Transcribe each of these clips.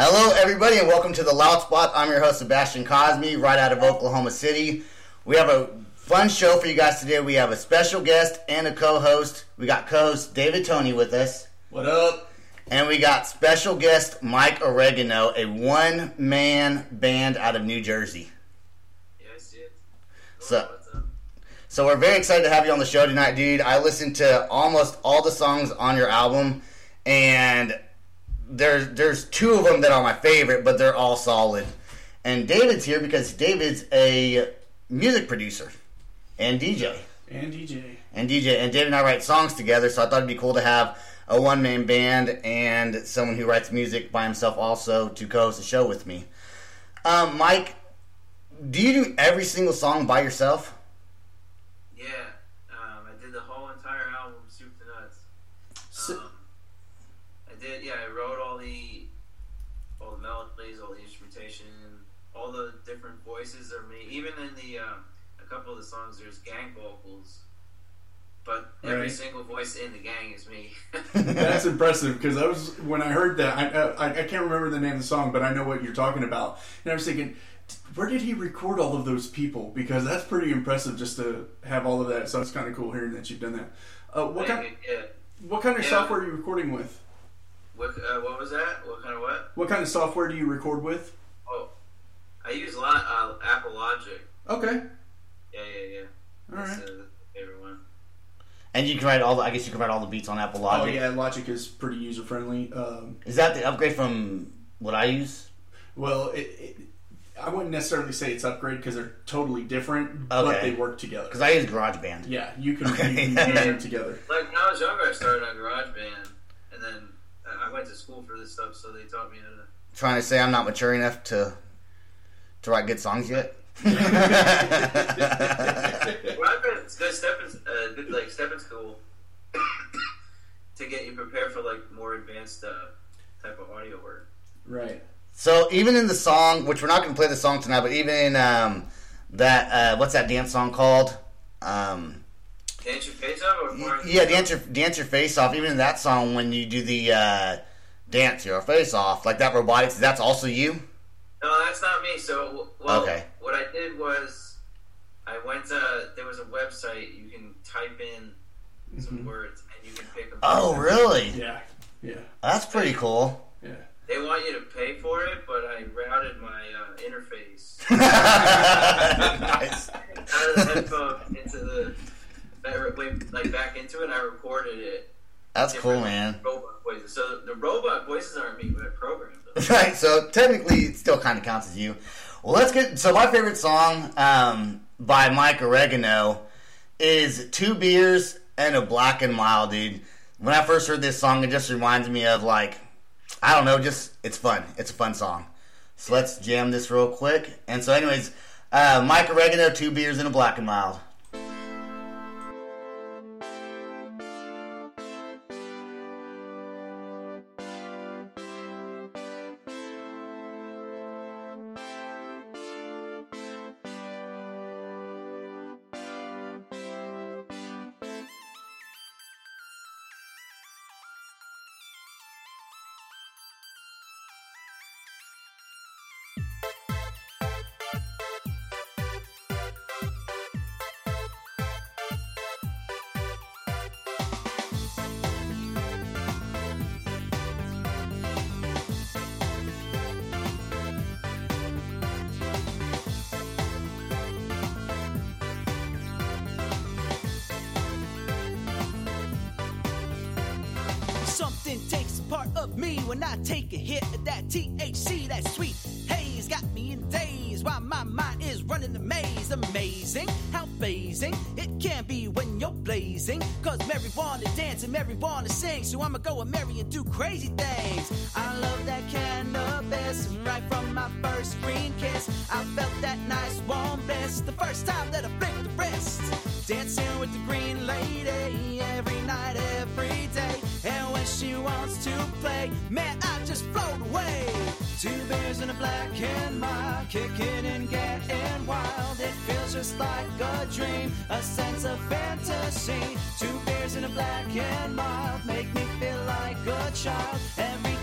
Hello, everybody, and welcome to the Loud Spot. I'm your host, Sebastian Cosme, right out of Oklahoma City. We have a fun show for you guys today. We have a special guest and a co-host. We got co-host David Tony with us, What up? and we got special guest Mike Oregano, a one-man band out of New Jersey. Yes, yes. So- What's up? So we're very excited to have you on the show tonight, dude. I listened to almost all the songs on your album, and there's there's two of them that are my favorite, but they're all solid. And David's here because David's a music producer and DJ. And DJ. and DJ. And David and I write songs together, so I thought it'd be cool to have a one man band and someone who writes music by himself also to co host the show with me. Um, Mike, do you do every single song by yourself? Yeah. Um, I did the whole entire album, soup to nuts. So- Um, I did. Yeah, I wrote all the all the melodies, all the instrumentation, all the different voices are me. Even in the uh, a couple of the songs, there's gang vocals, but every Right. single voice in the gang is me. That's impressive because I was when I heard that I, I I can't remember the name of the song, but I know what you're talking about, and I was thinking, where did he record all of those people? Because that's pretty impressive just to have all of that. So it's kind of cool hearing that you've done that. Uh, what kind yeah. what kind of Yeah. software are you recording with? What, uh, what was that? What kind of what? What kind of software do you record with? Oh, I use a lot uh, Apple Logic. Okay, Yeah, yeah, yeah. all That's right. uh, the favorite one. And you can write all the, I guess you can write all the beats on Apple Logic. Oh yeah, Logic is pretty user friendly. Um, Is that the upgrade from what I use? well, it, it, I wouldn't necessarily say it's upgrade because they're totally different, but they work together. Because I use GarageBand. Yeah, you can, Okay. you can use them together. Like when I was younger, I started on GarageBand, and then I I went to school for this stuff, so they taught me how to. Trying to say I'm not mature enough to to write good songs yet. GarageBand is good stepping, uh, good like stepping school to get you prepared for like more advanced uh, type of audio work. Right. So even in the song, which we're not going to play the song tonight, but even in um, that uh, what's that dance song called? Um, Dance your face off, or yeah, dance your dance your face off. Even in that song, when you do the uh, dance your face off, like that robotics, that's also you. No, that's not me. So, well, Okay. what I did was I went to there was a website you can type in some words and you can pick them. Oh, really? Yeah. Yeah. That's pretty cool. Yeah. They want you to pay for it, but I routed my uh, interface nice. out of the headphone into the like back into it. and I recorded it. That's cool, man. Robot voices. So the robot voices aren't me, but I programmed them. Right, so technically it still kind of counts as you. Well, let's get. So my favorite song um, by Mike Oregano is Two Beers and a Black and Mild, dude. When I first heard this song, it just reminds me of like, I don't know, just it's fun. It's a fun song. So let's jam this real quick. And so, anyways, uh, Mike Oregano, Two Beers and a Black and Mild. Something takes a part of me when I take a hit of that THC, that sweet haze got me in daze while my mind is running the maze. Amazing how blazing it can be when you're blazing. Cause Mary wanna dance and Mary wanna sing, so I'ma go and Mary and do crazy things. I love that cannabis right from my first green kiss. I felt that nice warm bliss the first time that I flicked the wrist. Dancing with the green lady every night, every day. She wants to play, man, I just float away. Two beers and a black and mild, kicking and getting wild. It feels just like a dream, a sense of fantasy. Two beers and a black and mild make me feel like a child.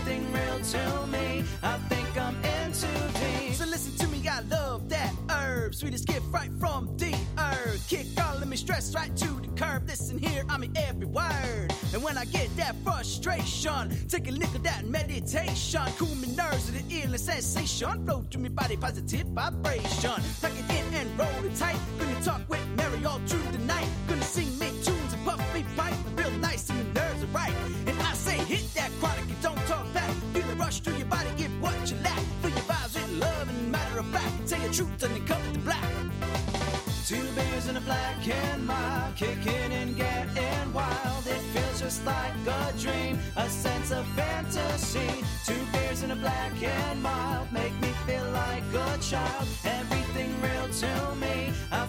Real to me, I think I'm in too deep. So listen to me, I love that herb, sweetest gift right from the earth. Kick all of me stress right to the curb. Listen here, I mean every word. And when I get that frustration, take a look at that meditation. Cool me nerves with the illness sensation. Flow through me body, positive vibration. Tuck it in and roll it tight. Gonna talk with Mary all through the night. Rush through your body, get what you lack. Feel your vibes with love and matter of fact. Say the truth and then cover the black. Two beers and a black and mild, kicking and getting wild. It feels just like a dream, a sense of fantasy. Two beers and a black and mild make me feel like a child. Everything real to me, I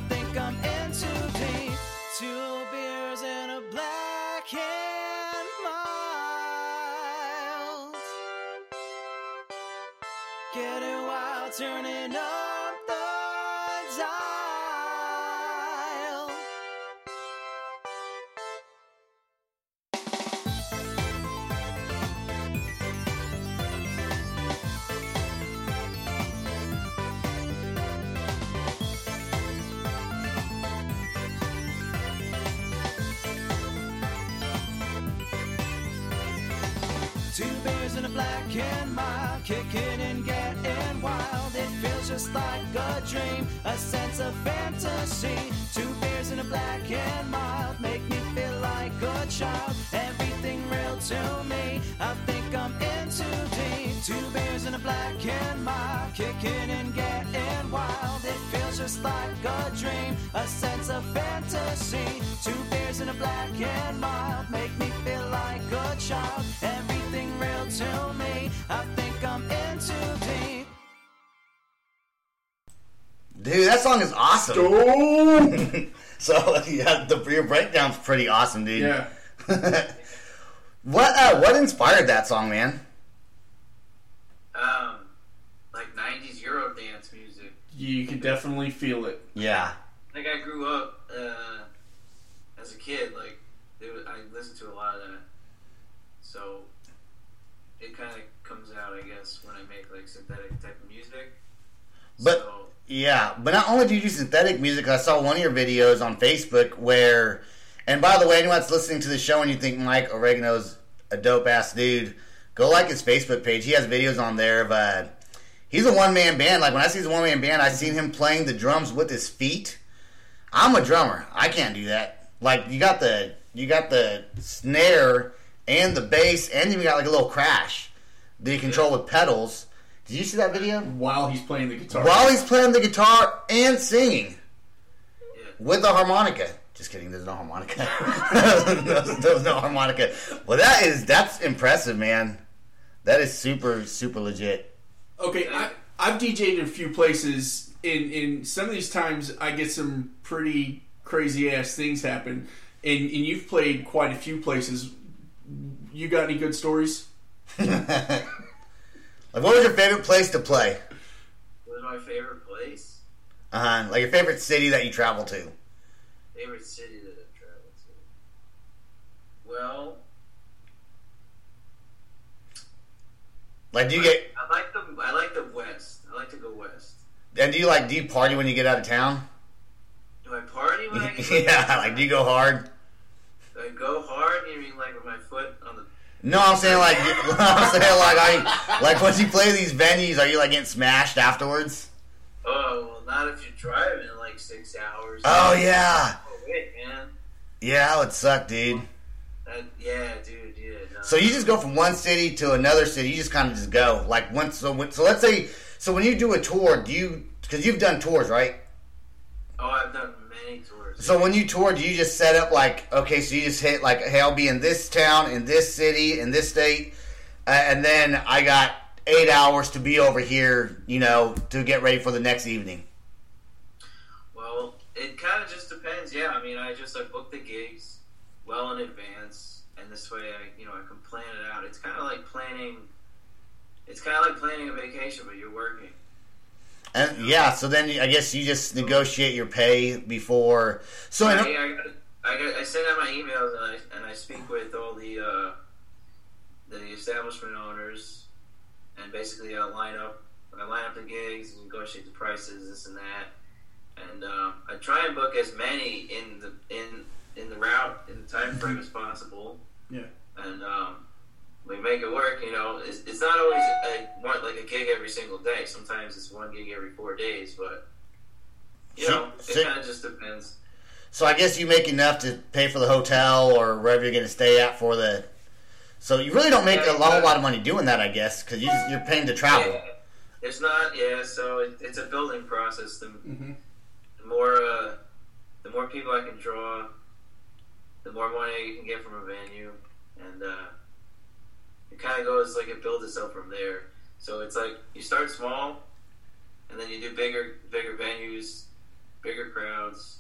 just like a dream, a sense of fantasy. Two beers and a black and mild make me feel like a child. Everything real to me, I think I'm in too deep. Two beers and a black and mild, kicking and getting wild. It feels just like a dream, a sense of fantasy. Two beers and a black and mild make me feel like a child. Everything real to me, I think I'm in too deep. Dude, that song is awesome. So yeah, the your breakdown's pretty awesome, dude. yeah. What uh, what inspired that song, man? Um, like '90s Euro dance music. You can definitely feel it. Yeah. Like I grew up uh, as a kid, like it was, I listened to a lot of that, so it kind of comes out, I guess, when I make like synthetic type of music. But- so, Yeah, but not only do you do synthetic music, I saw one of your videos on Facebook where, and by the way, anyone that's listening to the show and you think Mike Oregano's a dope ass dude, go like his Facebook page. He has videos on there of, uh, he's a one man band. Like when I see the one man band, I seen him playing the drums with his feet. I'm a drummer. I can't do that. Like you got the you got the snare and the bass, and you got like a little crash that you control with pedals. Did you see that video? While he's playing the guitar. While he's playing the guitar and singing with the harmonica. Just kidding. There's no harmonica. there's, there's no harmonica. Well, that is that's impressive, man. That is super super legit. Okay, I, I've DJed in a few places. In in some of these times, I get some pretty crazy ass things happen, and and you've played quite a few places. You got any good stories? Like, what was your favorite place to play? What is my favorite place? Uh huh. Like your favorite city that you travel to. Favorite city that I've traveled to? Well, Like, do you get I like the I like the west. I like to go west. and do you like do you party when you get out of town? Do I party when I get yeah. Like, do you go hard? Do I go hard? You mean like with my foot on the? No, I'm saying like I'm saying like I like once you play these venues, are you like getting smashed afterwards? Oh well, not if you're driving like six hours. Oh yeah, Oh, wait, man. yeah, that would suck, dude. That Uh, yeah, dude. Yeah. No. So you just go from one city to another city. You just kind of just go like once. So when, so let's say so when you do a tour, do you because you've done tours, right? Oh, I've done. So when you tour, do you just set up like okay, so you just hit like hey, I'll be in this town, in this city, in this state, uh, and then I got eight hours to be over here, you know, to get ready for the next evening. Well, it kind of just depends. Yeah, I mean, I just I book the gigs well in advance, and this way I you know I can plan it out. It's kind of like planning. It's kind of like planning a vacation, but you're working. And yeah, so then I guess you just negotiate your pay before. So in, Hey, I, I, I send out my emails and I, and I speak with all the uh, the establishment owners, and basically I line up I line up the gigs and negotiate the prices, this and that, and um, I try and book as many in the in in the route in the time frame as possible, Yeah. and um, we make it work. You know, it's, it's not always a, one, like a gig every single day. Sometimes it's one gig every four days, but you So- know, so- it kind of just depends. so I guess you make enough to pay for the hotel or wherever you're going to stay at for the. So you really don't make a whole lot of money doing that, I guess, because you you're paying to travel. Yeah. It's not, yeah. So it, it's a building process. The, Mhm. the more, uh, the more people I can draw, the more money you can get from a venue, and uh, it kind of goes like it builds itself from there. So it's like you start small, and then you do bigger, bigger venues, bigger crowds,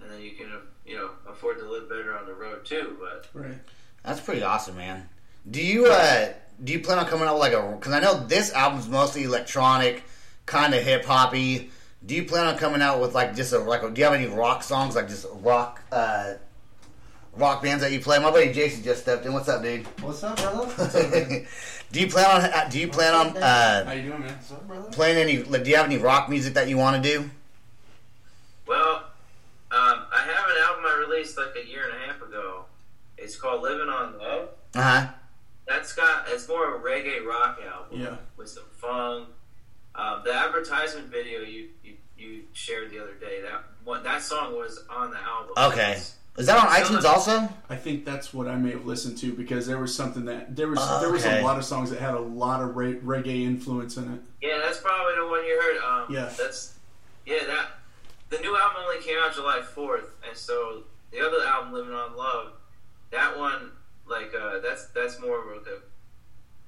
and then you can, you know, afford to live better on the road too. But Right. That's pretty awesome, man. Do you uh do you plan on coming out with like a? Because I know this album's mostly electronic, kind of hip hoppy. Do you plan on coming out with like just a like? A, do you have any rock songs like just rock uh rock bands that you play? My buddy Jason just stepped in. What's up, dude? What's up, brother? do you plan on uh, Do you plan on uh, How you doing, man? What's up, brother? playing any? Like, do you have any rock music that you want to do? Well, um, I have an album I released like a year and a half ago. It's called Living on Love. Uh huh. That's got it's more of a reggae rock album Yeah. with some funk. Um, the advertisement video you, you you shared the other day that one that song was on the album. Okay. Is that on iTunes also? I think that's what I may have listened to because there was something that there was Oh, there was okay. a lot of songs that had a lot of re- reggae influence in it. Yeah, that's probably the one you heard. Um, Yeah. That's yeah that the new album only came out July fourth, and so the other album, Living on Love, that one like uh, that's that's more of a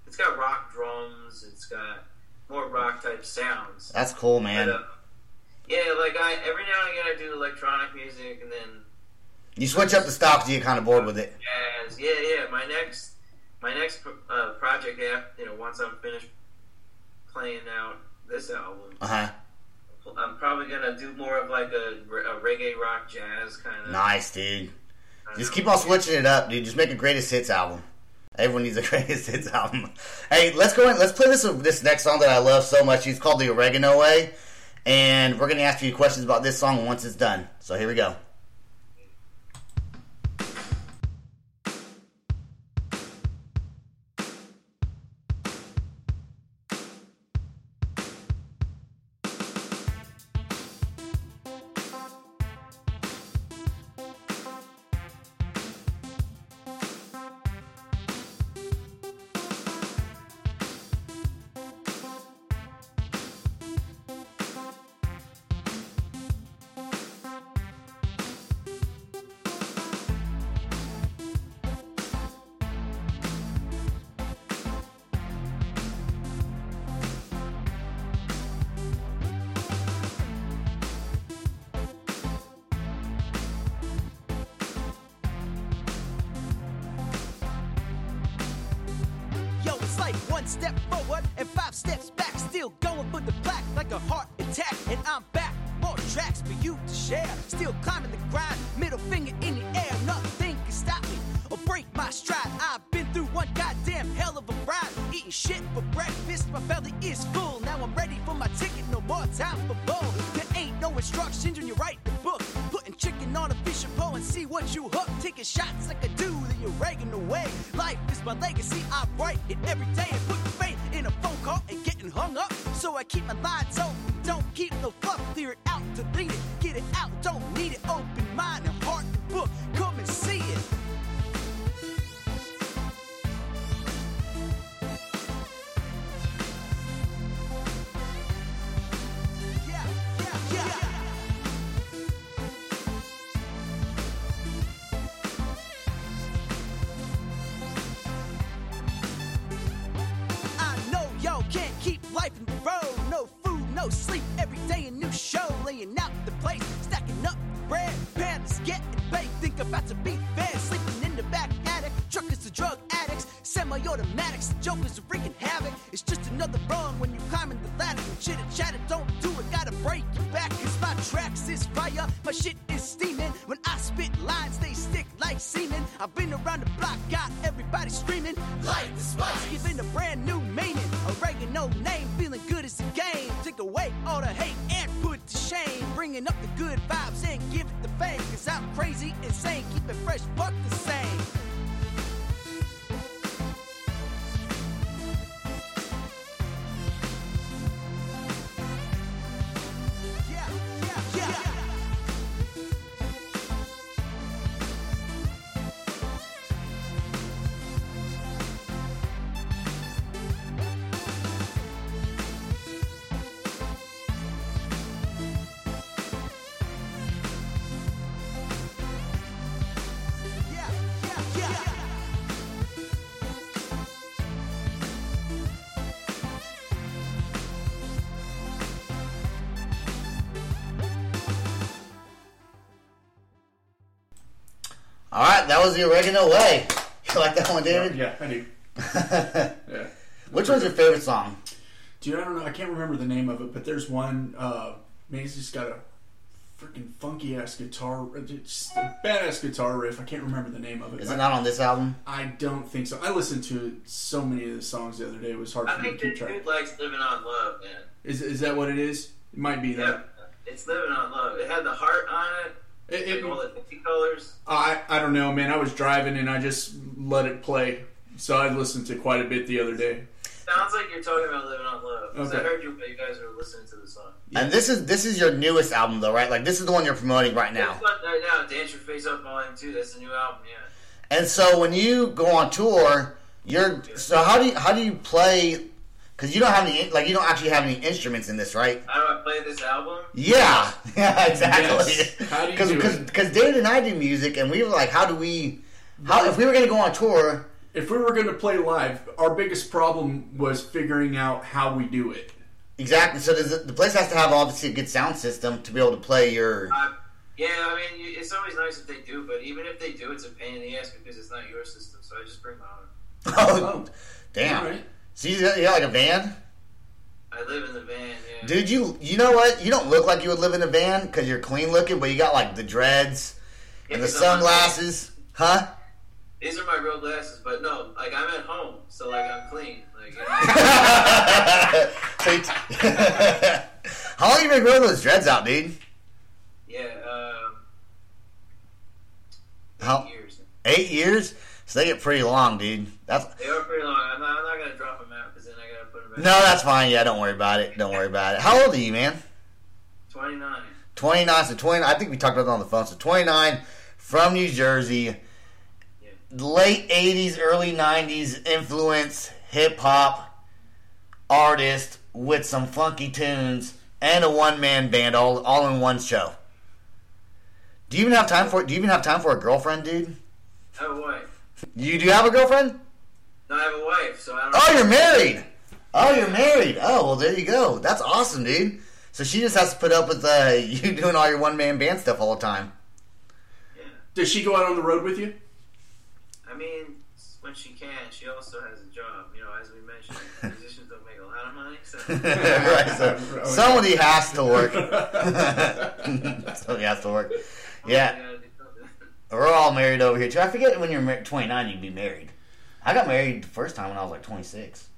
it's got rock drums. It's got more rock type sounds. That's cool, man. But, uh, yeah, like I every now and again I do electronic music and then You switch up the style because you get kind of bored with it. jazz. Yeah, yeah. My next my next uh, project, after, you know, once I'm finished playing out this album, Uh huh. I'm probably gonna do more of like a, a reggae rock jazz kind of. Nice, dude. Just keep on switching it up, dude. Just make a greatest hits album. Everyone needs a greatest hits album. Hey, let's go in. Let's play this this next song that I love so much. It's called "The Oregano Way," and we're gonna ask you questions about this song once it's done. So here we go. One step forward and five steps back. Still going for the black like a heart All right, that was the oregano way. You like that one, David? Yeah, I do. Yeah. Which one's your favorite song? Dude, I don't know. I can't remember the name of it, but there's one. Uh, man, he's just got a freaking funky ass guitar, uh, just a badass guitar riff. I can't remember the name of it. Is it not on this album? I don't think so. I listened to so many of the songs the other day. It was hard I for me to think keep this track. dude likes living on love, man. Is is that what it is? It might be Yeah, that. it's living on love. It had the heart on it, It, it- all the different colors. I I don't know, man. I was driving and I just let it play, so I listened to quite a bit the other day. Sounds like you're talking about living on love. 'Cause I Okay. heard you, you guys were listening to the song. And this is this is your newest album, though, right? Like this is the one you're promoting right now. Right now. Dance Your Face Up Volume 2. That's the new album, yeah. And so when you go on tour, you're so how do you how do you play? Because you don't have any like you don't actually have any instruments in this, right? How do I play this album? Yeah, yeah, exactly. Yes. How do you Because do because it? because David and I do music, and we were like, how do we? How if we were going to go on tour? If we were going to play live, our biggest problem was figuring out how we do it. Exactly. So does it, the place has to have obviously a good sound system to be able to play your. Uh, yeah, I mean, it's always nice if they do, but even if they do, it's a pain in the ass because it's not your system. So I just bring my own. Oh, damn. All right. So you got, you got like a van, I live in the van, yeah. dude. You you know what? You don't look like you would live in a van because you're clean looking, but you got like the dreads Yeah, and the 'cause I'm not- sunglasses, huh? These are my real glasses, but no, like I'm at home, so like I'm clean. Like, you know, So you- How long you been growing those dreads out, dude? yeah, um, How years. eight years? So they get pretty long, dude. That's They are pretty long. I'm not, I'm not gonna drop them out because then I gotta put them back. no, that's fine. Yeah, don't worry about it. Don't worry about it. How old are you, man? 29. 29. So 20. I think we talked about that on the phone. So 29 from New Jersey. Late 80s, early 90s influence hip hop artist with some funky tunes and a one man band all all in one show. Do you even have time for? it? Do you even have time for a girlfriend, dude? I have a wife. You do have a girlfriend? No, I have a wife, so I don't. Oh, you're married. Oh, you're married. Oh, well, there you go. That's awesome, dude. So she just has to put up with uh, you doing all your one man band stuff all the time. Yeah. Does she go out on the road with you? I mean, when she can, she also has a job. You know, as we mentioned, musicians don't make a lot of money, so right. So somebody has to work. somebody has to work. Yeah, you gotta do something. we're all married over here too. I forget when you're 29, you'd be married. I got married the first time when I was like 26.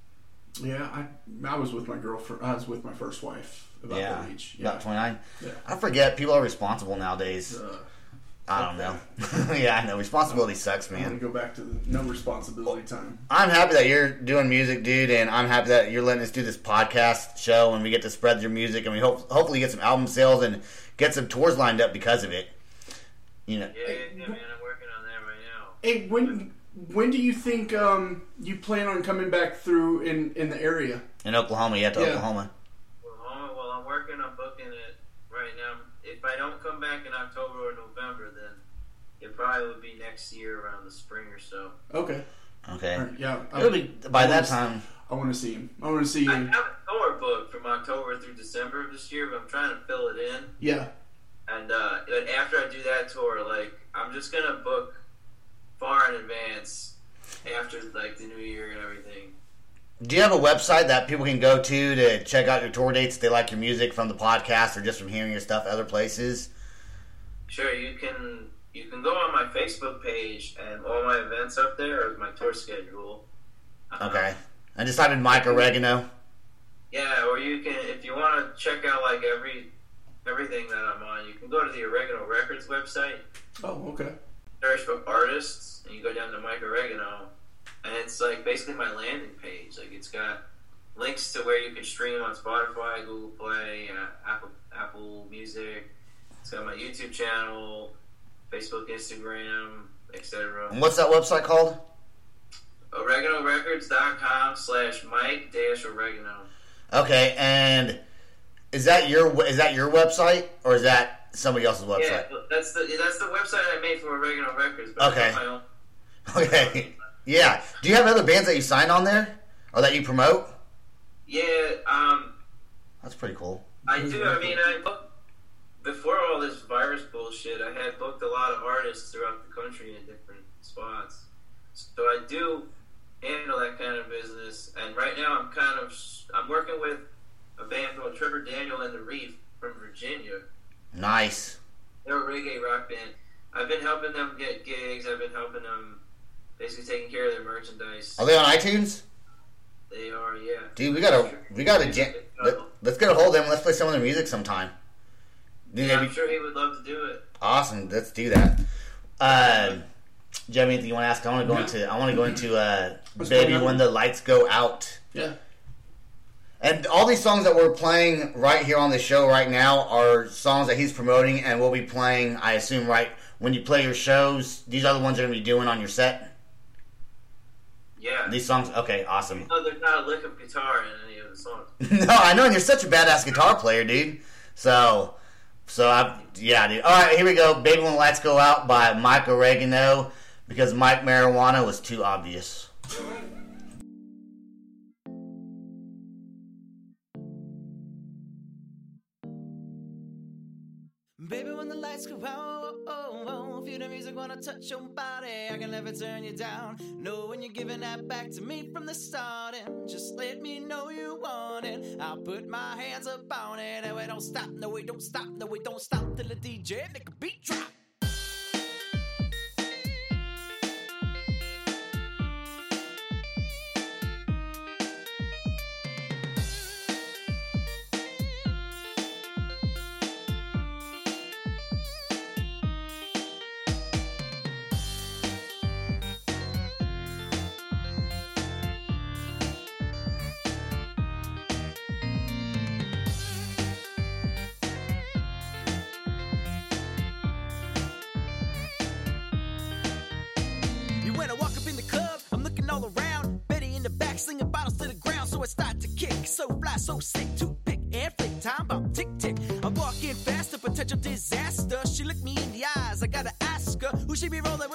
Yeah, I I was with my girlfriend. I was with my first wife about yeah, that age. about 29. Yeah. I forget. People are responsible nowadays. Uh, I don't know. yeah, I know. Responsibility sucks, I want to man. go back to the no responsibility time. I'm happy that you're doing music, dude, and I'm happy that you're letting us do this podcast show and we get to spread your music and we hope hopefully get some album sales and get some tours lined up because of it. You know, Yeah, yeah, yeah, man, I'm working on that right now. Hey, when when do you think um, you plan on coming back through in, in the area? in Oklahoma, yeah, to Yeah. Oklahoma. Well, oh, well, I'm working on booking it right now. If I don't come back in October or November, then it probably would be next year around the spring or so. Okay. Okay, All right, yeah. I, it'll be by I that wanna- time. I want to see him. I want to see I him. haven't toured tour booked from October through December of this year, but I'm trying to fill it in. Yeah. And uh, but after I do that tour, like I'm just gonna book far in advance after like the new year and everything. Do you have a website that people can go to to check out your tour dates if they like your music from the podcast or just from hearing your stuff other places? Sure, you can you can go on my Facebook page and all my events up there is my tour schedule. Uh, Okay. I just type in Mike Oregano. Yeah, or you can if you want to check out like every everything that I'm on, you can go to the Oregano Records website, Oh, okay. Search for artists, and you go down to Mike Oregano, and it's like basically my landing page. Like it's got links to where you can stream on Spotify, Google Play, uh, Apple Apple Music. It's got my YouTube channel, Facebook, Instagram, etc. What's that website called? OreganoRecords.com slash Mike dash Oregano. Okay, and is that your is that your website or is that somebody else's website. Yeah, that's the that's the website I made for Oregano Records. Okay. I got my own Okay. Yeah. Do you have other bands that you sign on there or that you promote? Yeah, um, That's pretty cool. I do. I mean, I booked before all this virus bullshit. I had booked a lot of artists throughout the country in different spots, so I do handle that kind of business. And right now, I'm kind of I'm working with a band called Trevor Daniel and the Reef from Virginia. Nice. They're a reggae rock band. I've been helping them get gigs. I've been helping them basically taking care of their merchandise. Are they on iTunes? They are, yeah. Dude, we gotta we gotta jam. Let, let's get a hold of them. Let's play some of their music sometime. Dude, Yeah, that'd I'm be sure he would love to do it. awesome. Let's do that. Um, do you have anything you want to ask? I want to go into. I want to go into uh, What's "Baby? When the Lights Go Out." Yeah. And all these songs that we're playing right here on the show right now are songs that he's promoting, and we'll be playing. I assume right when you play your shows. These are the ones you're gonna be doing on your set. Yeah. These songs, okay, awesome. No, there's not a lick of guitar in any of the songs. no, I know, and you're such a badass guitar player, dude. So, so I, yeah, dude. All right, here we go. "Baby When the Lights Go Out" by Mike Oregano because Mike Marijuana was too obvious. The touch your body. I can never turn you down. Know when you're giving that back to me from the start, and just let me know you want it. I'll put my hands up on it, and we don't stop, no, we don't stop, no, we don't stop till the DJ make a beat drop. She be rolling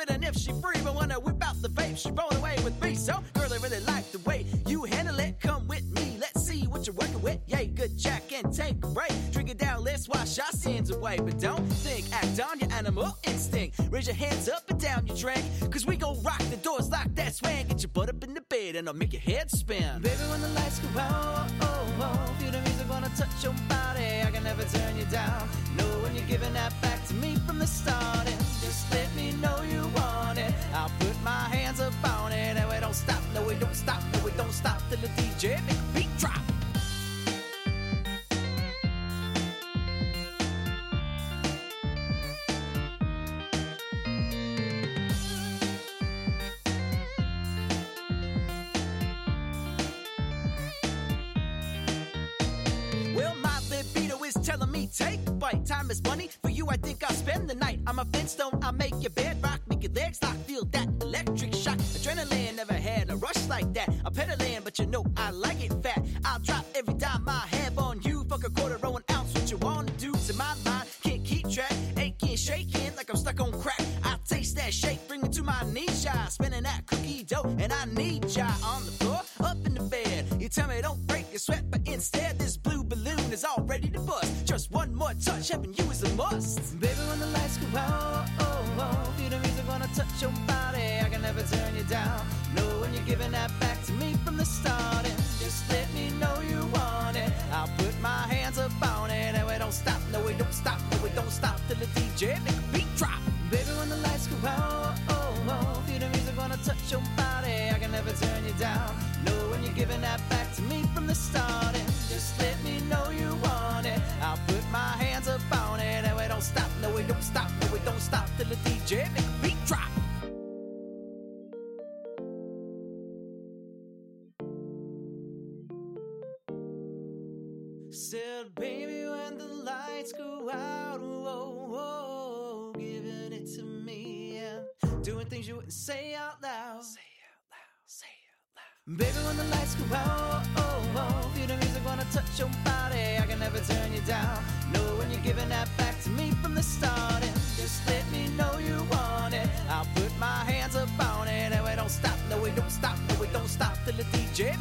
Baby, when the lights go out, oh, oh, feel the music wanna touch your body. I can never turn you down. Know when you're giving that back to me from the start, and just let me know you want it. I'll put my hands up on it, and we don't stop, no, we don't stop, no, we don't stop till the DJ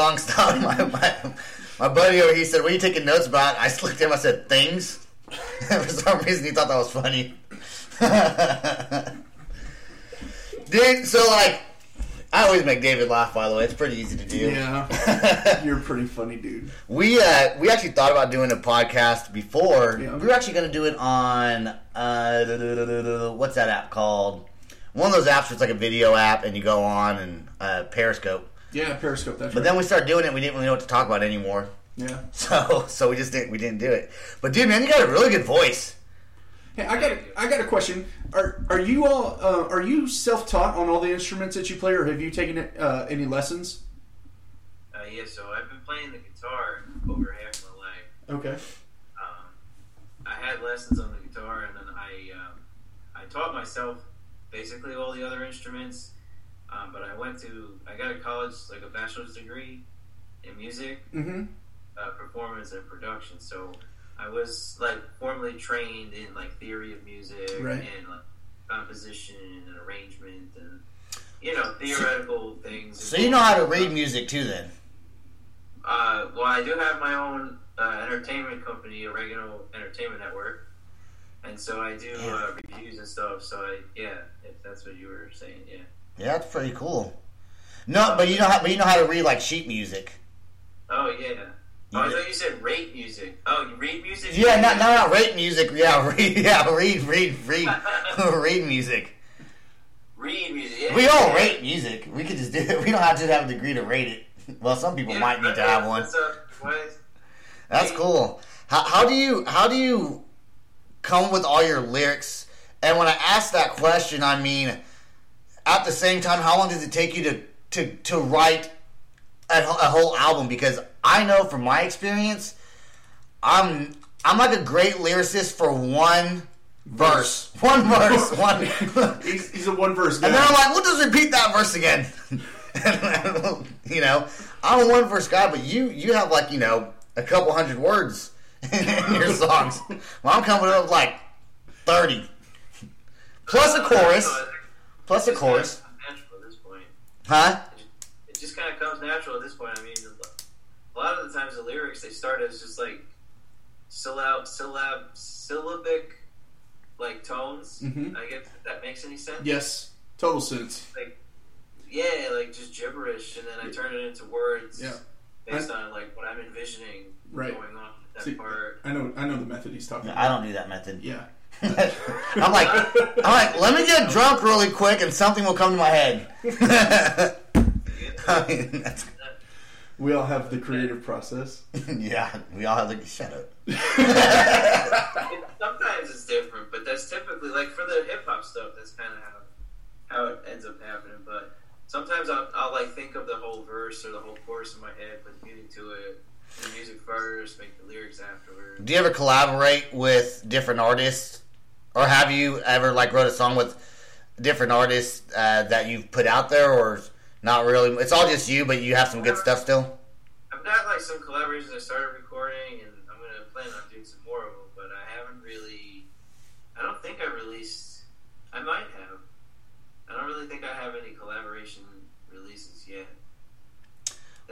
song stopped, my, my, my buddy over he said, What are you taking notes about? I looked at him, I said, Things. For some reason, he thought that was funny. Dude, so like, I always make David laugh. By the way, it's pretty easy to do. Yeah, you're a pretty funny dude. We uh, we actually thought about doing a podcast before. Yeah. We were actually going to do it on uh, what's that app called? One of those apps where it's like a video app, and you go on and uh, Periscope. Yeah, Periscope. That's But right. then we started doing it. We didn't really know what to talk about anymore. yeah. So so we just didn't we didn't do it. But dude, man, you got a really good voice. Hey, I got a, I got a question. Are are you all uh, are you self taught on all the instruments that you play, or have you taken uh, any lessons? Uh, yeah, so I've been playing the guitar over half my life. Okay. Um, I had lessons on the guitar, and then I um, I taught myself basically all the other instruments. Um, but I went to I got a college like a bachelor's degree in music, Mm-hmm. uh, performance, and production. So I was like formally trained in like theory of music Right. and like composition and arrangement and you know theoretical things. So you know how to read music too, then. Uh, well, I do have my own uh, entertainment company, Oregano Entertainment Network, and so I do uh, reviews and stuff. So I, yeah, if that's what you were saying, yeah. Yeah, that's pretty cool. No, but you know how but you know how to read like sheet music. Oh yeah. Oh, I thought you said rate music. Oh, you read music? Yeah, not not, not rate music. Yeah, read yeah read read read read music. Read music. Yeah. We all rate music. We could just do it. We don't have to have a degree to rate it. Well, some people Yeah, might need to have one. What's up? What is- That's cool. How, how do you how do you come with all your lyrics? And when I ask that question, I mean, at the same time, how long does it take you to to to write a, a whole album? Because I know from my experience, I'm I'm like a great lyricist for one verse, one verse, one. He's, he's a one verse guy. And then I'm like, we'll just repeat that verse again. You know, I'm a one verse guy, but you you have like you know a couple hundred words in your songs. Well, I'm coming up with like thirty, plus a chorus, plus of chorus, Natural at this point. huh? It just kind of comes natural at this point. I mean, a lot of the times the lyrics they start as just like syllab, syllab, syllabic like tones. Mhm. I guess if that makes any sense. yes, total sense. Like, yeah, like just gibberish, and then I turn it into words. Yeah. Based on like what I'm envisioning Right. going on with that See, part. I know I know the method he's talking I about. don't do that method. Yeah. I'm like, I'm like, let me get drunk really quick, and something will come to my head. I mean, that's, We all have the creative process. yeah, we all have to shut up. It- sometimes it's different, but that's typically like for the hip hop stuff. That's kind of how how it ends up happening. But sometimes I'll, I'll like think of the whole verse or the whole chorus in my head, put the music to it, the music first, make the lyrics afterwards. Do you ever collaborate with different artists, or have you ever like wrote a song with different artists uh, that you've put out there, or not really? It's all just you, but you have some good stuff still. I've got like some collaborations I started recording, and I'm gonna plan on doing some more of them. But I haven't really. I don't think I released. I might have. I don't really think I have any collaboration releases yet.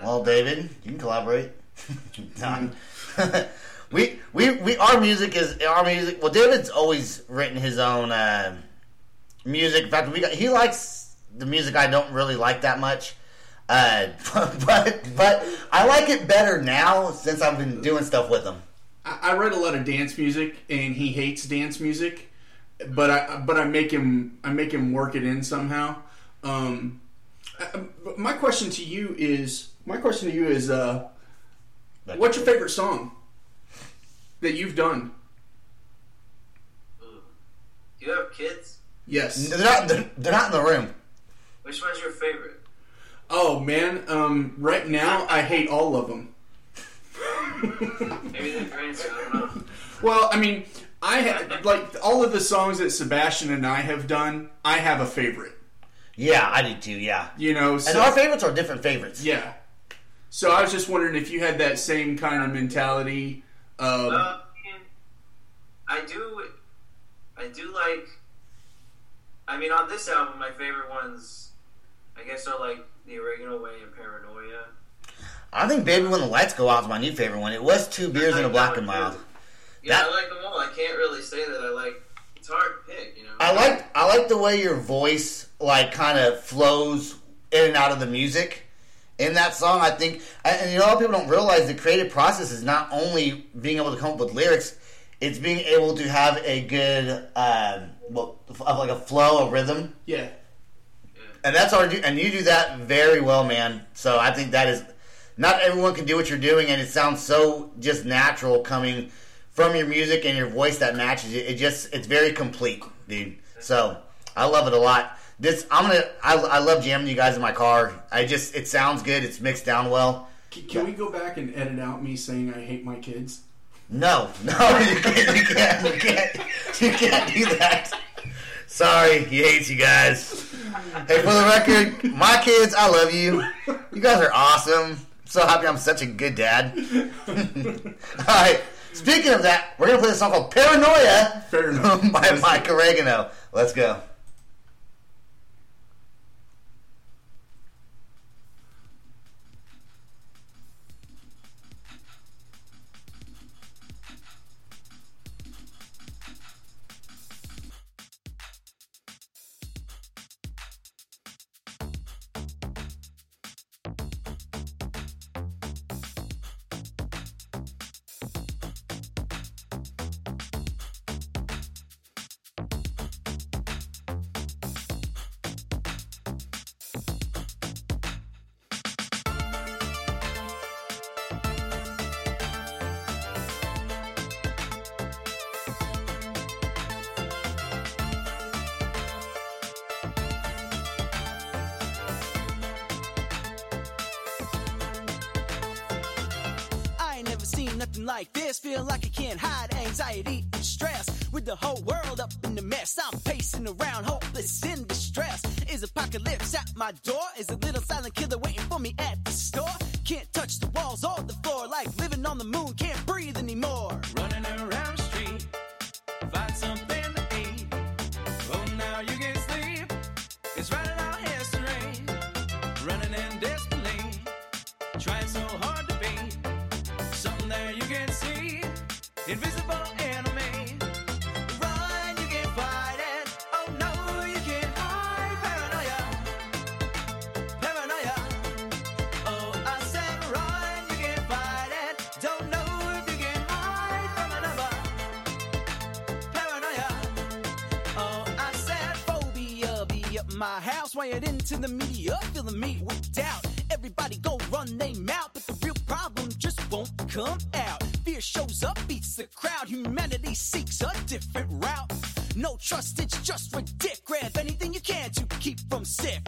Well, David, you can collaborate. Done. we, we, we, our music is our music. Well, David's always written his own uh, music. In fact, we got, he likes the music I don't really like that much. Uh, but but I like it better now since I've been doing stuff with him. I, I write a lot of dance music, and he hates dance music, but I but I make him I make him work it in somehow. Um, my question to you is my question to you is uh, what's your favorite song that you've done? Ooh. Do you have kids? Yes. They're not. They're, they're not in the room. Which one's your favorite? Oh man, um, right now I hate all of them. Maybe the grandson. I don't know. Well, I mean, I ha- like all of the songs that Sebastian and I have done. I have a favorite. Yeah, I do too. Yeah, You know, and our favorites are different favorites. yeah. So I was just wondering if you had that same kind of mentality. Of, Uh, I do. I do like. I mean, on this album, my favorite ones, I guess, are like the original Way and Paranoia. I think "Baby When the Lights Go Out" is my new favorite one. It was two beers and a black and mild. Yeah, That- I like them all. I can't really say that I like. It's hard to pick, you know. I like I like the way your voice like kind of flows in and out of the music in that song. I think, and you know, a lot of people don't realize the creative process is not only being able to come up with lyrics; it's being able to have a good, um, well, of like a flow, a rhythm, yeah. and that's hard. To do, and you do that very well, man. So I think that is not everyone can do what you're doing, and it sounds so just natural coming from your music and your voice that matches it. It just it's very complete, dude. So I love it a lot. This I'm gonna I, I love jamming you guys in my car. I just it sounds good. It's mixed down well. C- Can we go back and edit out me saying I hate my kids? No, no, you can't, you can't, you can't, you can't do that. Sorry, he hates you guys. Hey, for the record, my kids, I love you. You guys are awesome. I'm so happy I'm such a good dad. All right. Speaking of that, we're gonna play this song called "Paranoia" enough. by Mike Oregano. Let's go. Like this. Feel like I can't hide anxiety and stress. With the whole world up in the mess, I'm pacing around, hopeless in distress. Is apocalypse at my door? Is a little silent killer waiting for me at the store? Can't touch the walls or the into the media, filling me with doubt. Everybody go run they mouth, but the real problem just won't come out. Fear shows up, beats the crowd. Humanity seeks a different route. No trust, it's just ridiculous. Grab anything you can to keep from sick.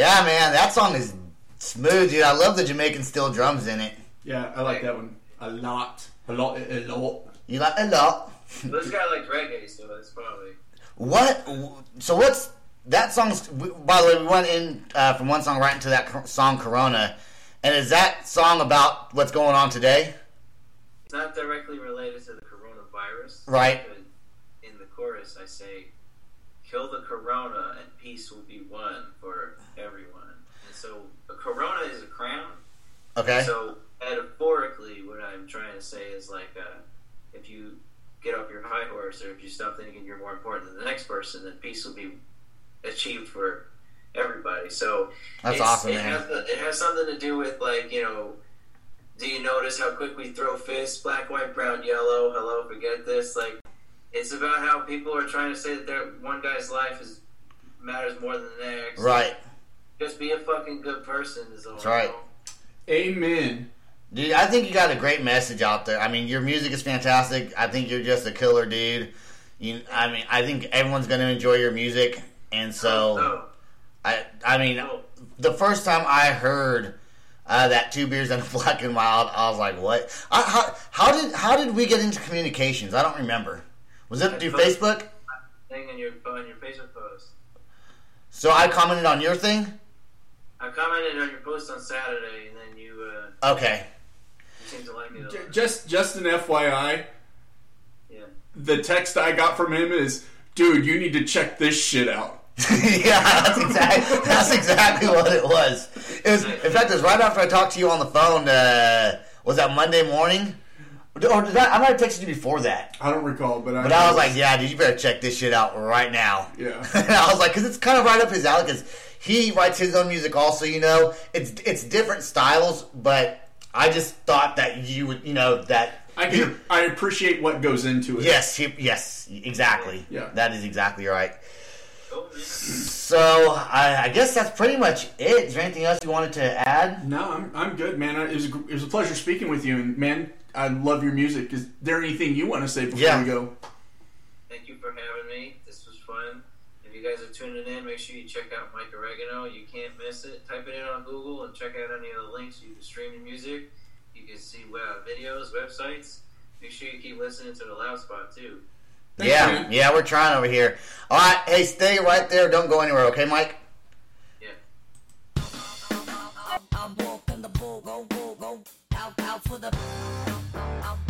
Yeah, man, that song is Smooth, dude. I love the Jamaican steel drums in it. Yeah, I like that one a lot, a lot, a lot. You like a lot. This guy liked reggae, so that's probably. What? So what's that song's? By the way, we went in uh, from one song right into that song Corona, and is that song about what's going on today? It's not directly related to the coronavirus. Right. But in the chorus, I say, "Kill the corona, and peace will be won for everyone." And so, a corona is a crown. Okay. So, metaphorically, what I'm trying to say is like, uh, if you get off your high horse, or if you stop thinking you're more important than the next person, then peace will be achieved for everybody. So That's awesome, it man. Has, it has something to do with like you know. Do you notice how quick we throw fists? Black, white, brown, yellow. Hello, forget this. Like, it's about how people are trying to say that their one guy's life is matters more than the next. right. Just be a fucking good person is all. That's right. know? Amen. Dude, I think you got a great message out there. I mean, your music is fantastic. I think you're just a killer dude. You, I mean, I think everyone's going to enjoy your music, and so No. I, I mean, the first time I heard uh, that two beers and a black and mild, I was like, "What? I, how, how did how did we get into communications? I don't remember. Was it through Facebook? thing on your on your Facebook post. So I commented on your thing. I commented on your post on Saturday, and then you uh, Okay. you seemed to like it. a J- Just, just an FYI. Yeah. The text I got from him is, "Dude, you need to check this shit out." yeah, that's exactly that's exactly what it was. It was. In fact, it was right after I talked to you on the phone. Uh, was that Monday morning? Or did I, I might have texted you before that. I don't recall, but I. But I was like, yeah, dude, you better check this shit out right now. Yeah. and I was like, because it's kind of right up his alley. Because he writes his own music, also. You know, it's it's different styles, but I just thought that you would, you know, that. I can, I appreciate what goes into it. Yes, he, yes, exactly. Yeah. that is exactly right. So I, I guess that's pretty much it. Is there anything else you wanted to add? No, I'm, I'm good, man. I- It was, a, it was a pleasure speaking with you, and man, I love your music. Is there anything you want to say before Yeah. we go? Thank you for having me. This was fun. If you guys are tuning in, make sure you check out Mike Oregano. You can't miss it. Type it in on Google and check out any of the links. You can stream your music. You can see uh, videos, websites. Make sure you keep listening to the Loud Spot too. Thanks, yeah, man. yeah, we're trying over here. All right, hey, stay right there. Don't go anywhere, okay, Mike? Yeah. Out, out for the. I'm, I'm walking